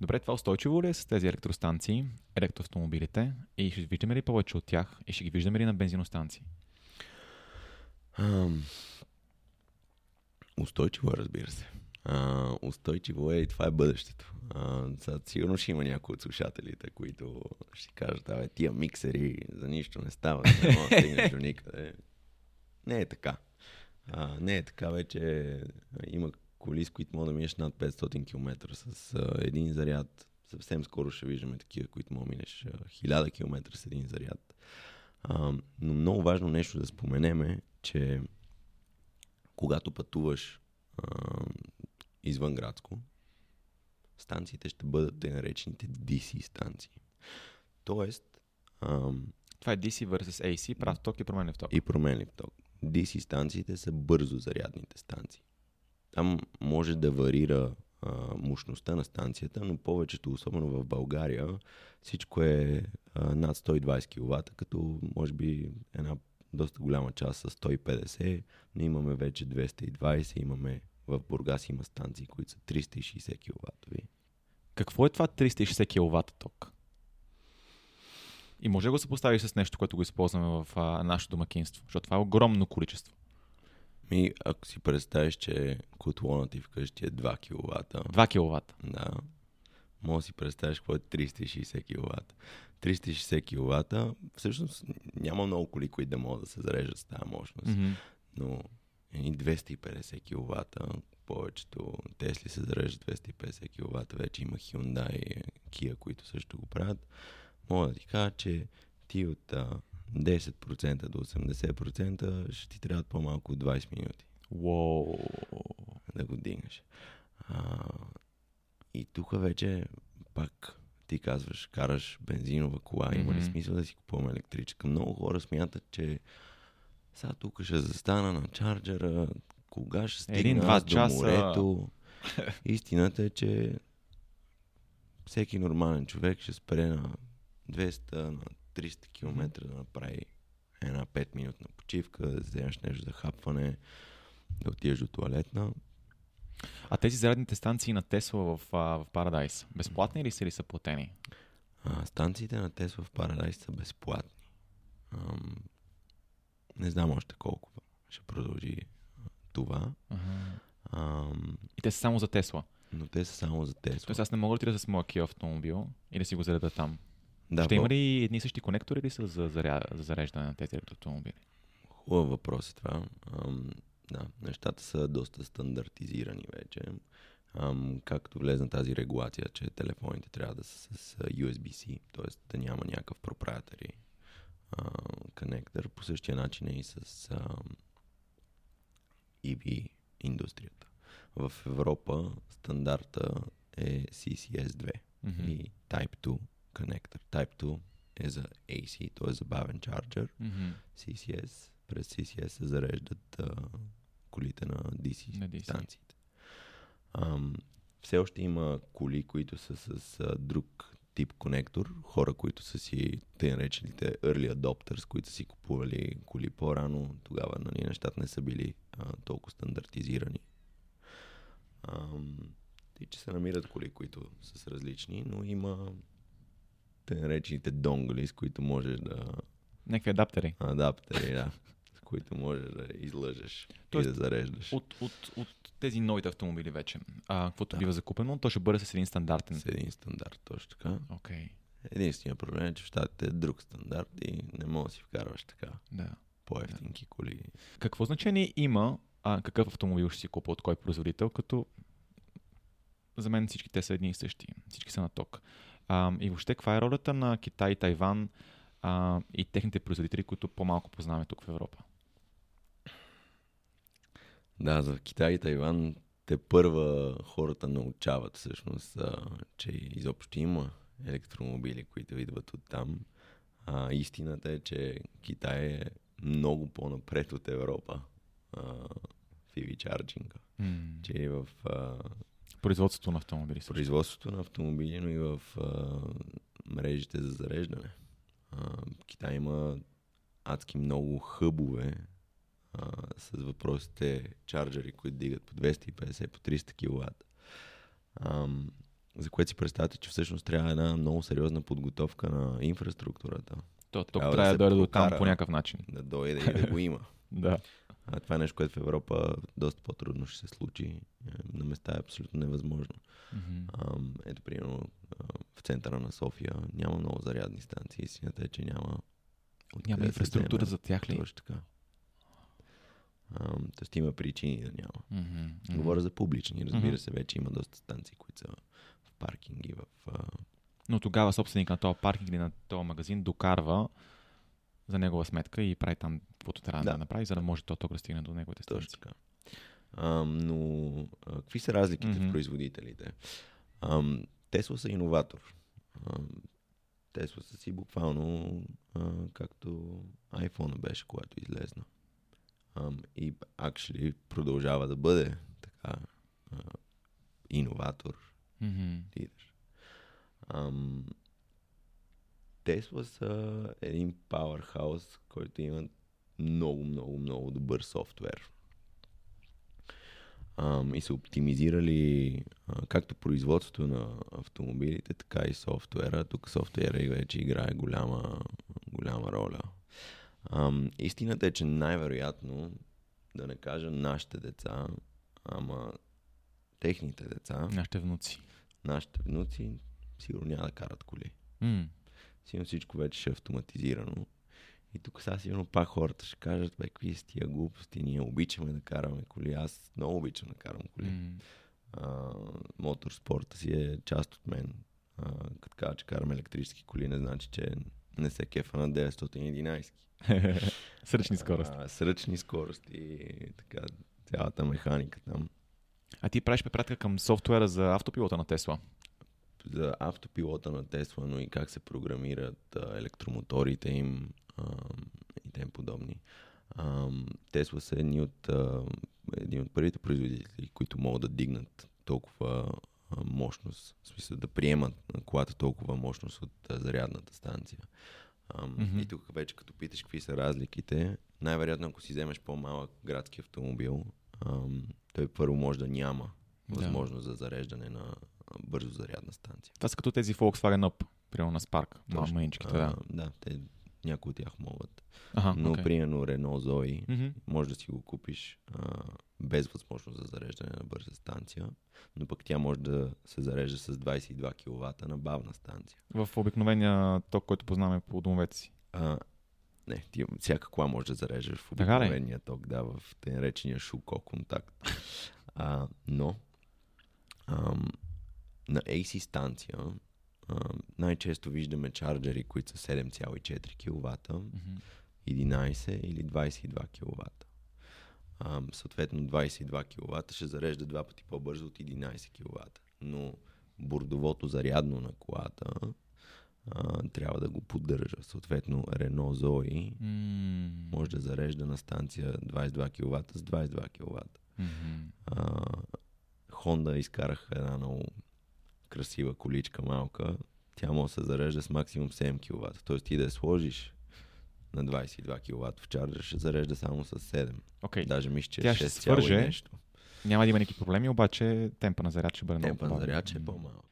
Добре, това устойчиво ли е с тези електростанции, електроавтомобилите и ще виждаме ли повече от тях и ще ги виждаме ли на бензиностанции? Ам, устойчиво е, разбира се. А, устойчиво е и това е бъдещето. А, сега, сигурно ще има някои от слушателите, които ще кажат, абе, тия миксери за нищо не стават, не мога да никъде. Не е така. А, не е така вече. Има коли, с които мога да минеш над 500 км с а, един заряд. Съвсем скоро ще виждаме такива, които мога да минеш а, 1000 км с един заряд. А, но много важно нещо да споменем е, че когато пътуваш а, извън градско, станциите ще бъдат те наречените DC станции. Тоест, ам, Това е DC versus AC, прав ток и променлив ток. и променлив ток. DC станциите са бързо зарядните станции. Там може да варира а, мощността на станцията, но повечето, особено в България, всичко е а, над 120 кВт, като може би една доста голяма част са 150, но имаме вече 220, имаме в Бургас има станции, които са 360 кВт. Какво е това 360 кВт ток? И може да го се постави с нещо, което го използваме в а, нашето домакинство, защото това е огромно количество. Ми, ако си представиш, че котлона ти вкъщи е 2 кВт, 2 кВт. Да. Може да си представиш какво е 360 кВт. 360 кВт, всъщност няма много коли, които да могат да се зареждат с тази мощност. Mm-hmm. Но едни 250 кВт, повечето Тесли се зареждат 250 кВт, вече има Hyundai и Kia, които също го правят. Мога да ти кажа, че ти от а, 10% до 80% ще ти трябват по-малко от 20 минути Уоу. да го дигнеш. А, и тук вече пак ти казваш, караш бензинова кола, има ли смисъл да си купуваме електрическа? Много хора смятат, че сега тук ще застана на чарджера, кога ще стигна Един-два аз до часа. морето. Истината е, че всеки нормален човек ще спре на 200, на 300 км да направи една 5 минутна почивка, да вземеш нещо за хапване, да отидеш до туалетна. А тези зарядните станции на Тесла в, в Парадайс, безплатни ли са или са платени? А, станциите на Тесла в Парадайс са безплатни. Ам, не знам още колко ще продължи това. Ага. Ам, И те са само за Тесла. но те са само за Тесла. Тоест аз не мога да отида с моя Kia автомобил и да си го зареда там. Да, Ще Бо- има ли едни същи конектори или са за, заря... за зареждане на тези автомобили? Хубав въпрос е това. Ам, да, нещата са доста стандартизирани вече. Ам, както влезна тази регулация, че телефоните трябва да са с USB-C, т.е. да няма някакъв проприетари конектор. По същия начин е и с ам, EV индустрията. В Европа стандарта е CCS2 Мгм. и Type 2 конектор. Type 2 е за AC, т.е. за бавен чарджер. CCS, през CCS се зареждат а, колите на DC, На DC. станциите. Ам, все още има коли, които са с а, друг тип конектор. Хора, които са си, те наречените early adopters, които са си купували коли по-рано. Тогава нали, нещата не са били а, толкова стандартизирани. Ам, и че се намират коли, които са с различни, но има те наречените донгли, с които можеш да Някакви адаптери. адаптери, да, с които можеш да излъжеш Тоест, и да зареждаш. От, от, от тези новите автомобили вече, а, каквото Да. бива закупено, то ще бъде с един стандартен. С един стандарт, точно така. Окей, Единственият проблем е, че в щатите е друг стандарт и не можеш да си вкарваш така да. по-ефтинки коли. Какво значение има а, какъв автомобил ще си купа от кой производител, като за мен всички те са едни и същи. Всички са на ток. А, и въобще, каква е ролята на Китай, Тайван а, и техните производители, които по-малко познаваме тук в Европа? Да, за Китай и Тайван те първа хората научават всъщност, а, че изобщо има електромобили, които идват от там. А, истината е, че Китай е много по-напред от Европа а, в EV чарджинга. М, Че и в а, Производството на автомобили. също. производството на автомобили, но и в а, мрежите за зареждане. А, Китай има адски много хъбове а, с въпросите чарджери, които дигат по 250, по 300 кВт. За което си представяте, че всъщност трябва една много сериозна подготовка на инфраструктурата. То, тук Трябва трябва да дойде до там по някакъв начин. Да дойде и да го има. Да. А това е нещо, което в Европа доста по-трудно ще се случи. Е, На места е абсолютно невъзможно. Мгм. Ам, ето, примерно, а, в центъра на София няма много зарядни станции. Истината е, че няма. Няма инфраструктура за тях ли? Точно така. Тоест има причини да няма. Мгм. Мгм. Говоря за публични, разбира Мгм. се, вече има доста станции, които са в паркинги, в... А, Но тогава собственик на този паркинг или на този магазин докарва за негова сметка и прави там каквото трябва да, Да. направи, за да може ток да стигне до неговите точно станции. така. Ам, но а, какви са разликите Мгм. в производителите? Ам, Тесла са иноватор. Ам, Тесла са си буквално а, както iPhone беше, когато излезна. Ам, и actually продължава да бъде така а, иноватор, лидер. Ам, Тесла са един powerhouse, който има много, много, много добър софтуер. Ам, и са оптимизирали а, както производството на автомобилите, така и софтуера. Тук софтуера вече играе голяма, голяма роля. Ам, истината е, че най-вероятно, да не кажа нашите деца, ама техните деца, Нашите внуци. нашите внуци сигурно няма да карат коли. М. Сигурно всичко вече ще е автоматизирано. И тук сега сигурно пак хората ще кажат, бе, какви са тия глупости, ние обичаме да караме коли. Аз много обичам да карам коли. М. А, моторспорта си е част от мен. А, като кажа, че карам електрически коли, не значи, че не се кефа на 911. Сръчни скорости. А, с ръчни скорости и така, цялата механика там. А ти правиш препратка към софтуера за автопилота на Тесла. За автопилота на Тесла, но и как се програмират а, електромоторите им а, и тем подобни. Тесла са едни от, а, едни от първите производители, които могат да дигнат толкова а, мощност, в смисъл да приемат на колата толкова мощност от а, зарядната станция. А, Мгм. И тук вече като питаш какви са разликите, най-вероятно ако си вземеш по-малък градски автомобил, а, той първо може да няма Да. възможност за зареждане на бързо зарядна станция. Това са като тези Volkswagen Up, примерно на Spark. Точно. маничките, да. А, да, те, някои от тях могат. Аха, Но окей. примерно Renault Zoe Мгм. може да си го купиш а, без възможност за зареждане на бърза станция, но пък тя може да се зарежда с 22 кВт на бавна станция. В обикновения ток, който познаваме по домовете си. А, не, ти, всяка кола може да зареждаш в обикновения ток, да, в те наречения шуко контакт. А, но ам, на AC станция ам, най-често виждаме чарджери, които са 7,4 кВт, Мгм. 11 или 22 кВт. Съответно 22 кВт ще зарежда два пъти по-бързо от 11 кВт. Но бордовото зарядно на колата а, трябва да го поддържа. Съответно Renault Zoe М. може да зарежда на станция 22 кВт с 22 кВт. Honda изкараха една много красива количка малка. Тя може да се зарежда с максимум 7 кВт. Тоест ти да я сложиш на 22 кВт в чарджер, ще зарежда само с 7. Окей. Даже мисля, че Тя е ще 6 свърже. нещо. Няма да има никакви проблеми, обаче темпа на заряд ще бъде много Темпа на заряд ще е по-малък.